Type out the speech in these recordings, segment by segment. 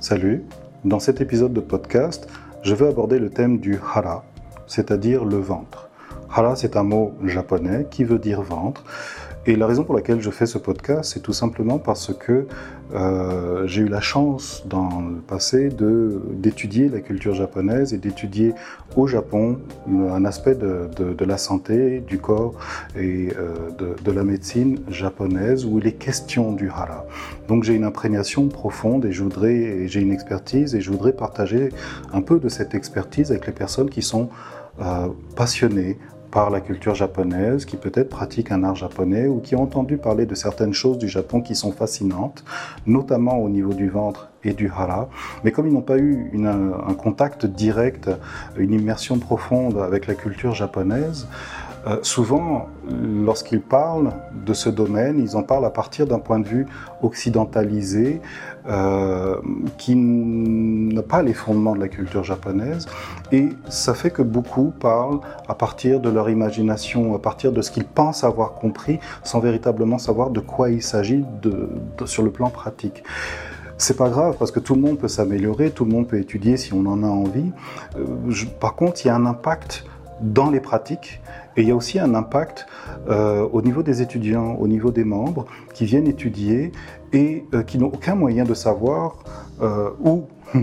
Salut, dans cet épisode de podcast, je vais aborder le thème du hara, c'est-à-dire le ventre. Hara, c'est un mot japonais qui veut dire ventre. Et la raison pour laquelle je fais ce podcast, c'est tout simplement parce que euh, j'ai eu la chance dans le passé d'étudier la culture japonaise et d'étudier au Japon un aspect de, de, la santé, du corps et euh, de, la médecine japonaise où il est question du hara. Donc j'ai une imprégnation profonde et j'ai une expertise et je voudrais partager un peu de cette expertise avec les personnes qui sont euh, passionnées par la culture japonaise, qui peut-être pratiquent un art japonais ou qui ont entendu parler de certaines choses du Japon qui sont fascinantes, notamment au niveau du ventre et du hara. Mais comme ils n'ont pas eu un contact direct, une immersion profonde avec la culture japonaise, euh, souvent, lorsqu'ils parlent de ce domaine, ils en parlent à partir d'un point de vue occidentalisé euh, qui n'a pas les fondements de la culture japonaise. Et ça fait que beaucoup parlent à partir de leur imagination, à partir de ce qu'ils pensent avoir compris, sans véritablement savoir de quoi il s'agit sur le plan pratique. C'est pas grave parce que tout le monde peut s'améliorer, tout le monde peut étudier si on en a envie. Euh, par contre, il y a un impact dans les pratiques et il y a aussi un impact euh, au niveau des étudiants, au niveau des membres qui viennent étudier et euh, qui n'ont aucun moyen de savoir euh, où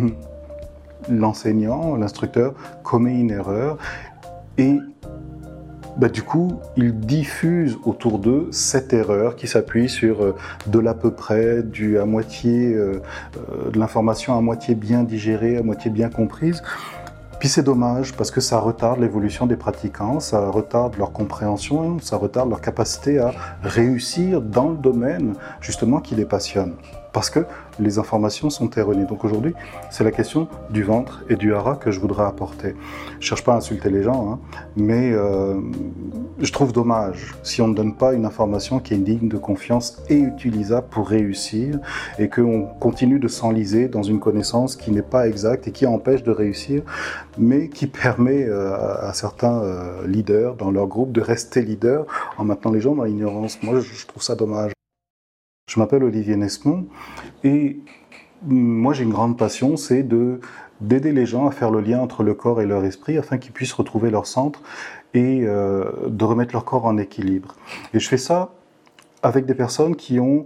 l'enseignant, l'instructeur commet une erreur. Et bah, du coup, ils diffusent autour d'eux cette erreur qui s'appuie sur de l'à peu près, du à moitié, de l'information à moitié bien digérée, à moitié bien comprise. Puis c'est dommage parce que ça retarde l'évolution des pratiquants, ça retarde leur compréhension, ça retarde leur capacité à réussir dans le domaine justement qui les passionne. Parce que les informations sont erronées. Donc aujourd'hui, c'est la question du ventre et du hara que je voudrais apporter. Je cherche pas à insulter les gens, hein, mais euh, je trouve dommage si on ne donne pas une information qui est digne de confiance et utilisable pour réussir et qu'on continue de s'enliser dans une connaissance qui n'est pas exacte et qui empêche de réussir, mais qui permet euh, à, certains euh, leaders dans leur groupe de rester leaders en maintenant les gens dans l'ignorance. Moi, je trouve ça dommage. Je m'appelle Olivier Nesmond et moi j'ai une grande passion, c'est de d'aider les gens à faire le lien entre le corps et leur esprit afin qu'ils puissent retrouver leur centre et euh, de remettre leur corps en équilibre. Et je fais ça avec des personnes qui ont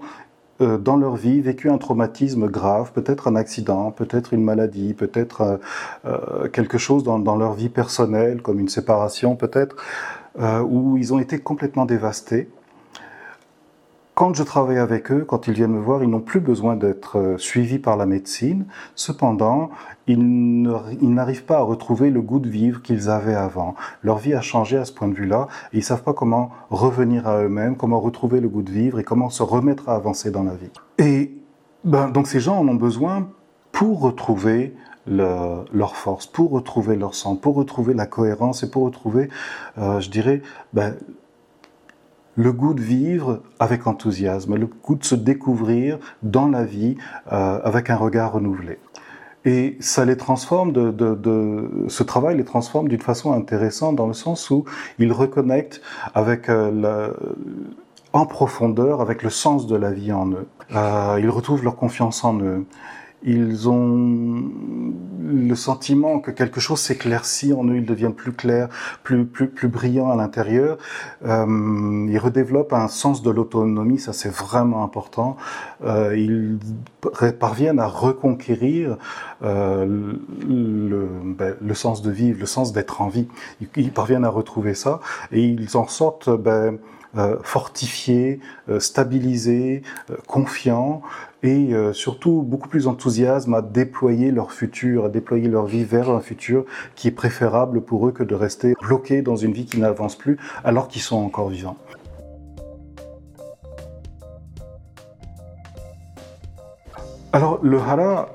euh, dans leur vie vécu un traumatisme grave, peut-être un accident, peut-être une maladie, peut-être euh, quelque chose dans, leur vie personnelle, comme une séparation peut-être, où ils ont été complètement dévastés quand je travaille avec eux, quand ils viennent me voir, ils n'ont plus besoin d'être euh, suivis par la médecine. Cependant, ils n'arrivent pas à retrouver le goût de vivre qu'ils avaient avant. Leur vie a changé à ce point de vue-là ils savent pas comment revenir à eux-mêmes, comment retrouver le goût de vivre et comment se remettre à avancer dans la vie. Et ben, donc ces gens en ont besoin pour retrouver leur force, pour retrouver leur sang, pour retrouver la cohérence et pour retrouver, euh, je dirais, ben, le goût de vivre avec enthousiasme, le goût de se découvrir dans la vie euh, avec un regard renouvelé. Et ça les transforme, de, ce travail les transforme d'une façon intéressante dans le sens où ils reconnectent avec euh, en profondeur avec le sens de la vie en eux. Euh, ils retrouvent leur confiance en eux ils ont le sentiment que quelque chose s'éclaircit en eux, ils deviennent plus clairs, plus plus plus brillants à l'intérieur. Euh, ils redéveloppent un sens de l'autonomie, ça c'est vraiment important. Euh, ils parviennent à reconquérir euh, le, ben, le, sens de vivre, le sens d'être en vie. Ils, parviennent à retrouver ça et ils en sortent ben, euh, fortifiés, euh, stabilisés, euh, confiants et surtout beaucoup plus enthousiasme à déployer leur futur, à déployer leur vie vers un futur qui est préférable pour eux que de rester bloqués dans une vie qui n'avance plus alors qu'ils sont encore vivants. Alors le hara,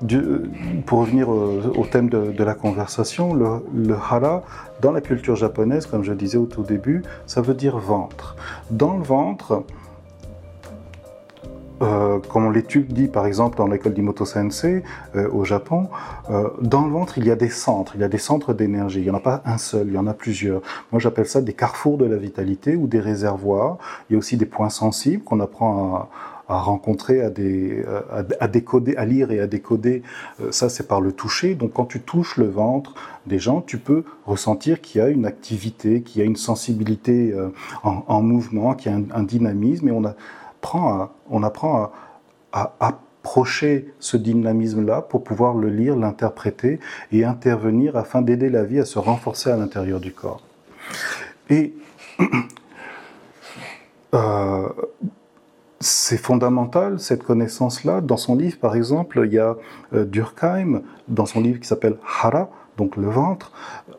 pour revenir au, thème de, la conversation, le, le, hara dans la culture japonaise, comme je disais au tout début, ça veut dire ventre. Dans le ventre, euh, comme on l'étudie par exemple dans l'école d'Imoto Sensei euh, au Japon, euh, dans le ventre il y a des centres, il y a des centres d'énergie. Il n'y en a pas un seul, il y en a plusieurs. Moi j'appelle ça des carrefours de la vitalité ou des réservoirs. Il y a aussi des points sensibles qu'on apprend à, rencontrer, à, des, à, décoder, à lire et à décoder, ça c'est par le toucher. Donc quand tu touches le ventre des gens, tu peux ressentir qu'il y a une activité, qu'il y a une sensibilité en, mouvement, qu'il y a un, dynamisme, et on apprend à, on apprend à approcher ce dynamisme-là pour pouvoir le lire, l'interpréter et intervenir afin d'aider la vie à se renforcer à l'intérieur du corps. Et euh, c'est fondamental, cette connaissance-là. Dans son livre, par exemple, il y a euh, Durkheim, dans son livre qui s'appelle Hara, donc le ventre,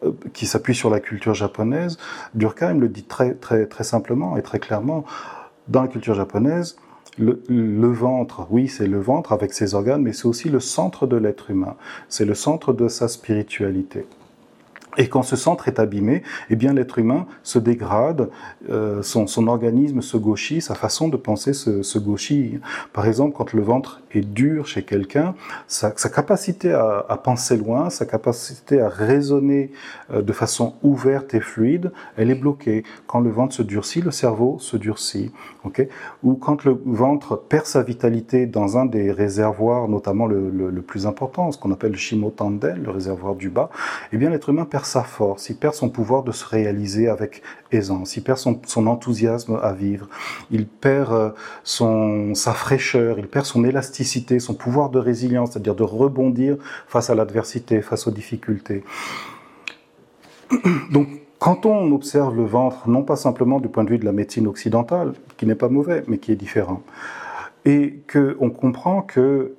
euh, qui s'appuie sur la culture japonaise. Durkheim le dit très, très, très simplement et très clairement. Dans la culture japonaise, le, ventre, oui, c'est le ventre avec ses organes, mais c'est aussi le centre de l'être humain. C'est le centre de sa spiritualité. Et quand ce centre est abîmé, eh bien l'être humain se dégrade, euh, son, organisme se gauchit, sa façon de penser se, gauchit. Par exemple, quand le ventre est dur chez quelqu'un, sa, capacité à, penser loin, sa capacité à raisonner euh, de façon ouverte et fluide, elle est bloquée. Quand le ventre se durcit, le cerveau se durcit. Okay Ou quand le ventre perd sa vitalité dans un des réservoirs, notamment le, le, le plus important, ce qu'on appelle le chimotandel, le réservoir du bas, eh bien l'être humain perd sa force, il perd son pouvoir de se réaliser avec aisance, il perd son, son enthousiasme à vivre, il perd euh, son, sa fraîcheur, il perd son élasticité, son pouvoir de résilience, c'est-à-dire de rebondir face à l'adversité, face aux difficultés. Donc, quand on observe le ventre, non pas simplement du point de vue de la médecine occidentale, qui n'est pas mauvais, mais qui est différent, et qu'on comprend que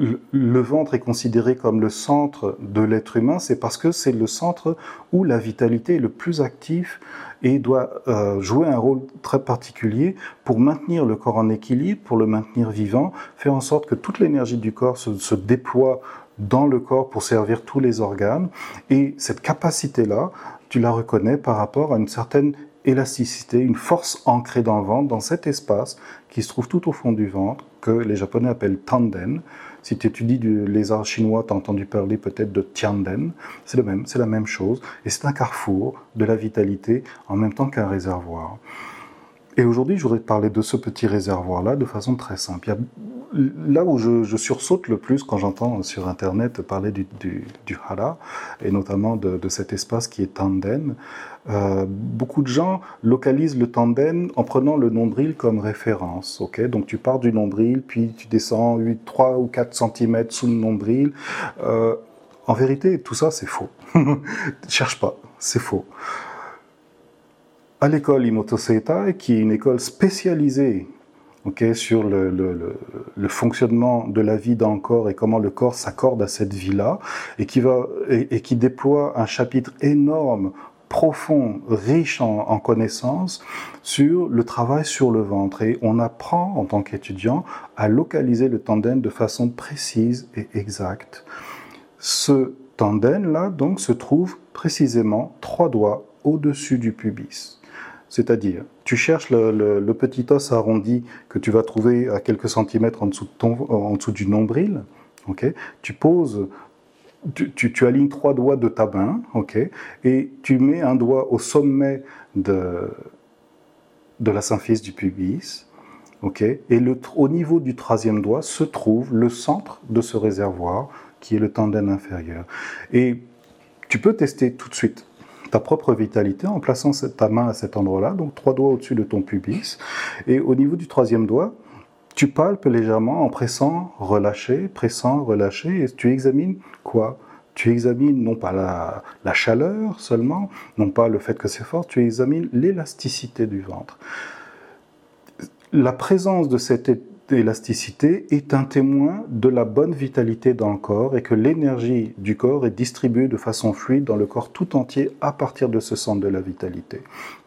le ventre est considéré comme le centre de l'être humain, c'est parce que c'est le centre où la vitalité est le plus actif et doit euh, jouer un rôle très particulier pour maintenir le corps en équilibre, pour le maintenir vivant, faire en sorte que toute l'énergie du corps se, se déploie dans le corps pour servir tous les organes. Et cette capacité-là, tu la reconnais par rapport à une certaine élasticité, une force ancrée dans le ventre, dans cet espace qui se trouve tout au fond du ventre, que les Japonais appellent tanden. Si tu étudies les arts chinois, tu as entendu parler peut-être de Tianden. C'est le même, c'est la même chose. Et c'est un carrefour de la vitalité en même temps qu'un réservoir. Et aujourd'hui, je voudrais te parler de ce petit réservoir-là de façon très simple. là où je, sursaute le plus quand j'entends sur Internet parler du, du, hara, et notamment de, cet espace qui est Tanden, euh, beaucoup de gens localisent le tanden en prenant le nombril comme référence. ok? Donc tu pars du nombril, puis tu descends 8, 3 ou 4 cm sous le nombril. Euh, en vérité, tout ça, c'est faux. Cherche pas, c'est faux. À l'école Imoto Seita, qui est une école spécialisée okay, sur le, fonctionnement de la vie dans le corps et comment le corps s'accorde à cette vie-là, et qui et, qui déploie un chapitre énorme profond, riche en, connaissances sur le travail sur le ventre. Et on apprend en tant qu'étudiant à localiser le tandem de façon précise et exacte. Ce tandem-là, donc, se trouve précisément trois doigts au-dessus du pubis. C'est-à-dire, tu cherches le, petit os arrondi que tu vas trouver à quelques centimètres en dessous, du nombril. Tu poses tu, alignes trois doigts de ta main, et tu mets un doigt au sommet de, de la symphyse du pubis, et au niveau du troisième doigt se trouve le centre de ce réservoir qui est le tendon inférieur. Et tu peux tester tout de suite ta propre vitalité en plaçant ta main à cet endroit-là, donc trois doigts au-dessus de ton pubis, et au niveau du troisième doigt, tu palpes légèrement en pressant, relâcher, pressant, relâcher, et tu examines quoi? Tu examines non pas la, chaleur seulement, non pas le fait que c'est fort, tu examines l'élasticité du ventre. La présence de cette élasticité est un témoin de la bonne vitalité dans le corps et que l'énergie du corps est distribuée de façon fluide dans le corps tout entier à partir de ce centre de la vitalité.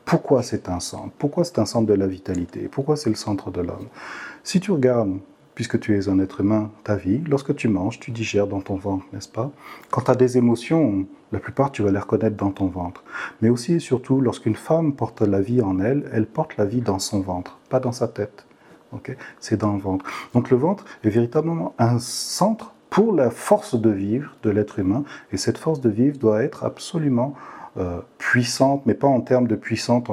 Pourquoi c'est un centre? Pourquoi c'est un centre de la vitalité? Pourquoi c'est le centre de l'homme? Si tu regardes, puisque tu es un être humain, ta vie, lorsque tu manges, tu digères dans ton ventre, n'est-ce pas? Quand tu as des émotions, la plupart, tu vas les reconnaître dans ton ventre. Mais aussi et surtout, lorsqu'une femme porte la vie en elle, elle porte la vie dans son ventre, pas dans sa tête. C'est dans le ventre. Donc le ventre est véritablement un centre pour la force de vivre de l'être humain. Et cette force de vivre doit être absolument euh, puissante, mais pas en termes de, puissante,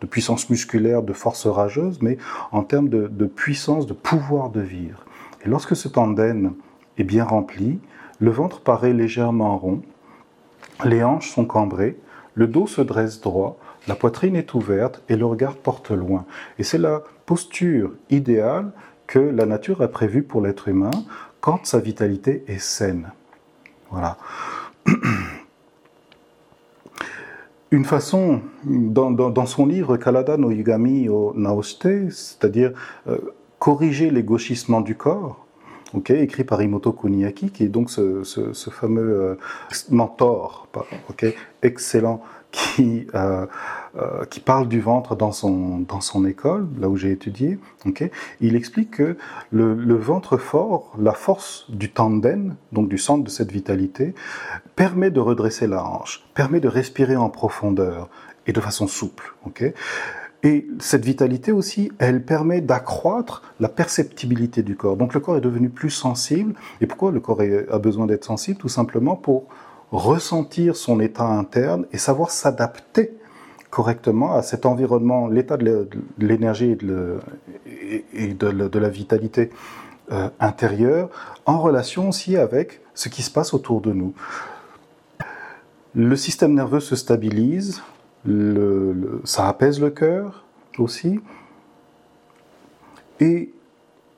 de puissance musculaire, de force rageuse, mais en termes de, de puissance, de pouvoir de vivre. Et lorsque ce tanden est bien rempli, le ventre paraît légèrement rond, les hanches sont cambrées, le dos se dresse droit, la poitrine est ouverte et le regard porte loin. Et c'est la posture idéale que la nature a prévue pour l'être humain quand sa vitalité est saine. Voilà. Une façon, dans, son livre Kalada no Yugami o Naoshite, c'est-à-dire euh, corriger les gauchissements du corps, écrit par Imoto Kuniaki, qui est donc ce, fameux euh, mentor, excellent, qui, euh, euh, qui parle du ventre dans son, dans son école, là où j'ai étudié. Il explique que le, ventre fort, la force du tanden, donc du centre de cette vitalité, permet de redresser la hanche, permet de respirer en profondeur et de façon souple. Et cette vitalité aussi, elle permet d'accroître la perceptibilité du corps. Donc le corps est devenu plus sensible. Et pourquoi le corps a besoin d'être sensible? Tout simplement pour ressentir son état interne et savoir s'adapter correctement à cet environnement, l'état de l'énergie et de, la vitalité euh, intérieure, en relation aussi avec ce qui se passe autour de nous. Le système nerveux se stabilise, ça apaise le cœur aussi.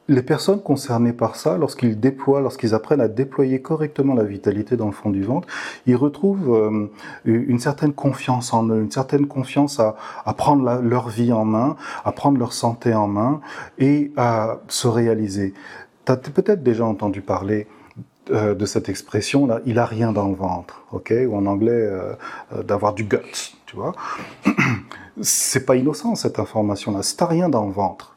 Les personnes concernées par ça, lorsqu'ils déploient, lorsqu'ils apprennent à déployer correctement la vitalité dans le fond du ventre, ils retrouvent euh, une certaine confiance en eux, une certaine confiance à, prendre leur vie en main, à prendre leur santé en main et à se réaliser. Tu as peut-être déjà entendu parler euh, de cette expression là, il a rien dans le ventre, ok, ou en anglais euh, d'avoir du guts, tu vois? c'est pas innocent cette information là. T'as rien dans le ventre,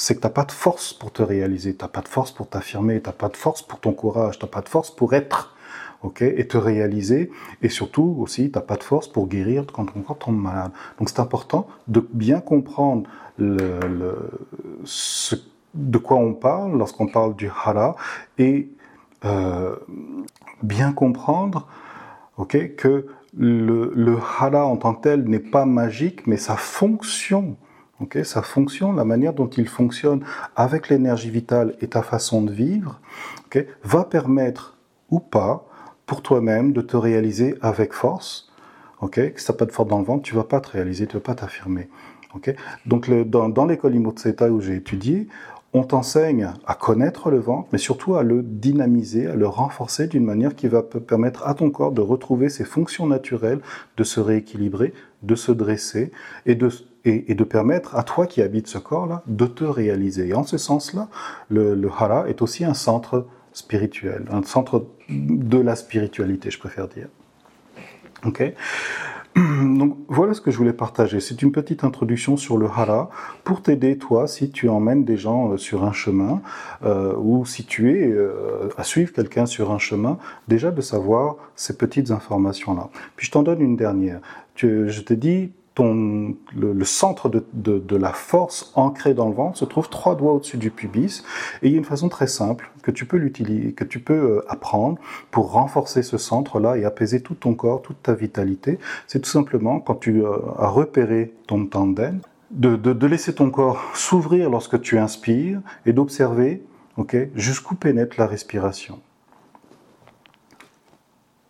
c'est que t'as pas de force pour te réaliser, t'as pas de force pour t'affirmer, t'as pas de force pour ton courage, t'as pas de force pour être, ok, et te réaliser, et surtout aussi t'as pas de force pour guérir quand ton corps tombe malade. Donc c'est important de bien comprendre le, ce, de quoi on parle lorsqu'on parle du hara et euh, bien comprendre ok, que le, le hara en tant que tel n'est pas magique, mais sa fonction, ok, sa fonction, la manière dont il fonctionne avec l'énergie vitale et ta façon de vivre, ok, va permettre ou pas pour toi-même de te réaliser avec force. ok, si tu n'as pas de force dans le ventre, tu vas pas te réaliser, tu vas pas t'affirmer. Donc dans, l'école Imotseta où j'ai étudié, on t'enseigne à connaître le ventre, mais surtout à le dynamiser, à le renforcer d'une manière qui va permettre à ton corps de retrouver ses fonctions naturelles, de se rééquilibrer, de se dresser et de, et, de permettre à toi qui habites ce corps-là de te réaliser. Et en ce sens-là, le, le hara est aussi un centre spirituel, un centre de la spiritualité, je préfère dire. Ok? Donc voilà ce que je voulais partager. C'est une petite introduction sur le hara pour t'aider toi si tu emmènes des gens euh, sur un chemin euh, ou si tu es euh, à suivre quelqu'un sur un chemin, déjà de savoir ces petites informations là. Puis je t'en donne une dernière. je te dis le, centre de, la force ancrée dans le ventre se trouve trois doigts au-dessus du pubis. Et il y a une façon très simple que tu peux l'utiliser, que tu peux euh, apprendre pour renforcer ce centre-là et apaiser tout ton corps, toute ta vitalité. C'est tout simplement quand tu euh, as repéré ton tandem, de, laisser ton corps s'ouvrir lorsque tu inspires et d'observer jusqu'où pénètre la respiration.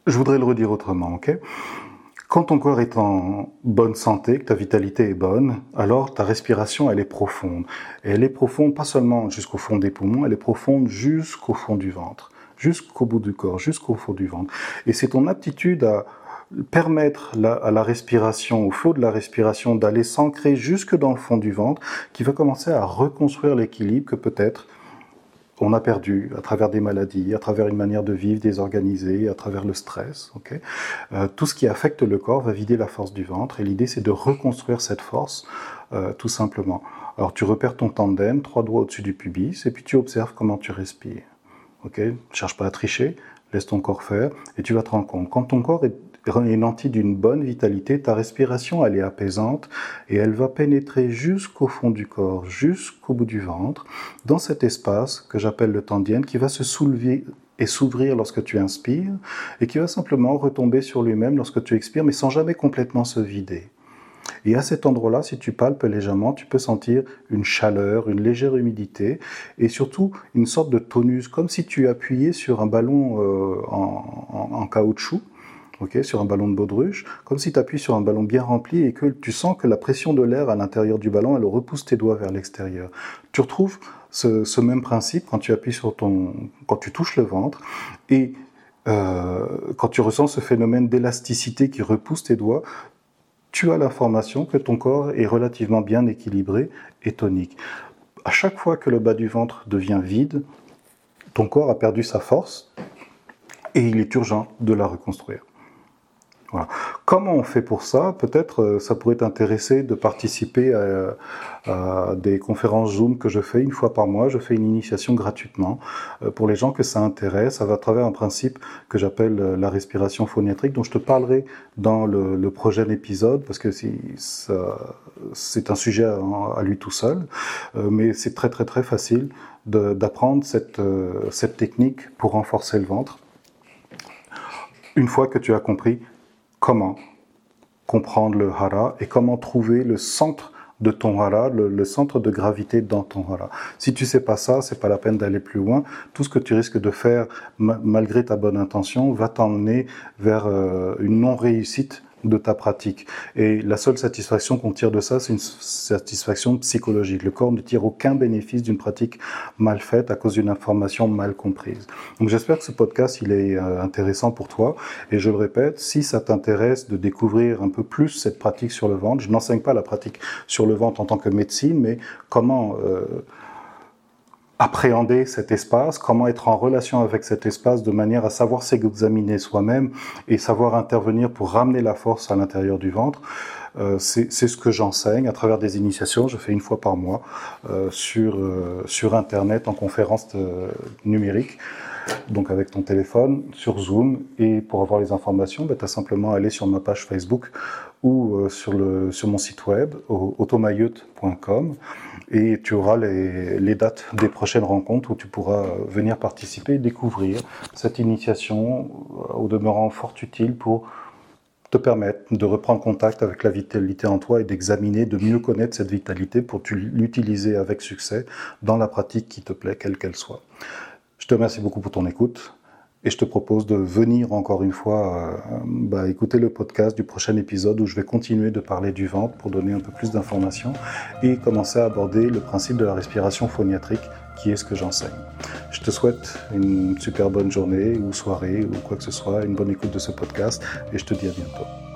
Je voudrais le redire autrement, quand ton corps est en bonne santé, que ta vitalité est bonne, alors ta respiration, elle est profonde. Et elle est profonde pas seulement jusqu'au fond des poumons, elle est profonde jusqu'au fond du ventre, jusqu'au bout du corps, jusqu'au fond du ventre. Et c'est ton aptitude à permettre à la respiration, au flot de la respiration, d'aller s'ancrer jusque dans le fond du ventre, qui va commencer à reconstruire l'équilibre que peut-être on a perdu à travers des maladies, à travers une manière de vivre désorganisée, à travers le stress. Euh, tout ce qui affecte le corps va vider la force du ventre et l'idée c'est de reconstruire cette force euh, tout simplement. Alors tu repères ton tandem, trois doigts au-dessus du pubis et puis tu observes comment tu respires. Ok, ne cherche pas à tricher, laisse ton corps faire et tu vas te rendre compte. Quand ton corps est nanti d'une bonne vitalité, ta respiration elle est apaisante et elle va pénétrer jusqu'au fond du corps, jusqu'au bout du ventre, dans cet espace que j'appelle le tendien, qui va se soulever et s'ouvrir lorsque tu inspires, et qui va simplement retomber sur lui-même lorsque tu expires, mais sans jamais complètement se vider. Et à cet endroit-là, si tu palpes légèrement, tu peux sentir une chaleur, une légère humidité et surtout une sorte de tonus, comme si tu appuyais sur un ballon euh, en, caoutchouc. Sur un ballon de baudruche, comme si tu appuies sur un ballon bien rempli et que tu sens que la pression de l'air à l'intérieur du ballon, elle repousse tes doigts vers l'extérieur. Tu retrouves ce, même principe quand tu appuies sur ton, quand tu touches le ventre et euh, quand tu ressens ce phénomène d'élasticité qui repousse tes doigts, tu as l'information que ton corps est relativement bien équilibré et tonique. À chaque fois que le bas du ventre devient vide, ton corps a perdu sa force et il est urgent de la reconstruire. Comment on fait pour ça? Peut-être euh, ça pourrait t'intéresser de participer à, des conférences Zoom que je fais une fois par mois. Je fais une initiation gratuitement euh, pour les gens que ça intéresse. Ça va à travers un principe que j'appelle euh, la respiration phoniatrique, dont je te parlerai dans le, prochain épisode parce que c'est un sujet à, lui tout seul. mais c'est très très très facile d'apprendre cette technique pour renforcer le ventre. Une fois que tu as compris comment comprendre le hara et comment trouver le centre de ton hara, le, centre de gravité dans ton hara. Si tu sais pas ça, c'est pas la peine d'aller plus loin. Tout ce que tu risques de faire, malgré ta bonne intention, va t'emmener vers euh, une non-réussite de ta pratique. Et la seule satisfaction qu'on tire de ça, c'est une satisfaction psychologique. Le corps ne tire aucun bénéfice d'une pratique mal faite à cause d'une information mal comprise. Donc j'espère que ce podcast, il est euh, intéressant pour toi. Et je le répète, si ça t'intéresse de découvrir un peu plus cette pratique sur le ventre, je n'enseigne pas la pratique sur le ventre en tant que médecine, mais comment... Euh, appréhender cet espace, comment être en relation avec cet espace de manière à savoir s'examiner soi-même et savoir intervenir pour ramener la force à l'intérieur du ventre. Euh, c'est ce que j'enseigne à travers des initiations. Je fais une fois par mois euh, sur, euh, sur Internet en conférence numérique, donc avec ton téléphone, sur Zoom. Et pour avoir les informations, bah, tu as simplement à aller sur ma page Facebook ou sur, le, sur mon site web, automailleute.com et tu auras les, dates des prochaines rencontres où tu pourras venir participer et découvrir cette initiation euh, au demeurant fort utile pour te permettre de reprendre contact avec la vitalité en toi et d'examiner, de mieux connaître cette vitalité pour l'utiliser avec succès dans la pratique qui te plaît, quelle qu'elle soit. Je te remercie beaucoup pour ton écoute. Et je te propose de venir encore une fois euh, bah, écouter le podcast du prochain épisode où je vais continuer de parler du ventre pour donner un peu plus d'informations et commencer à aborder le principe de la respiration phoniatrique qui est ce que j'enseigne. Je te souhaite une super bonne journée ou soirée ou quoi que ce soit, une bonne écoute de ce podcast et je te dis à bientôt.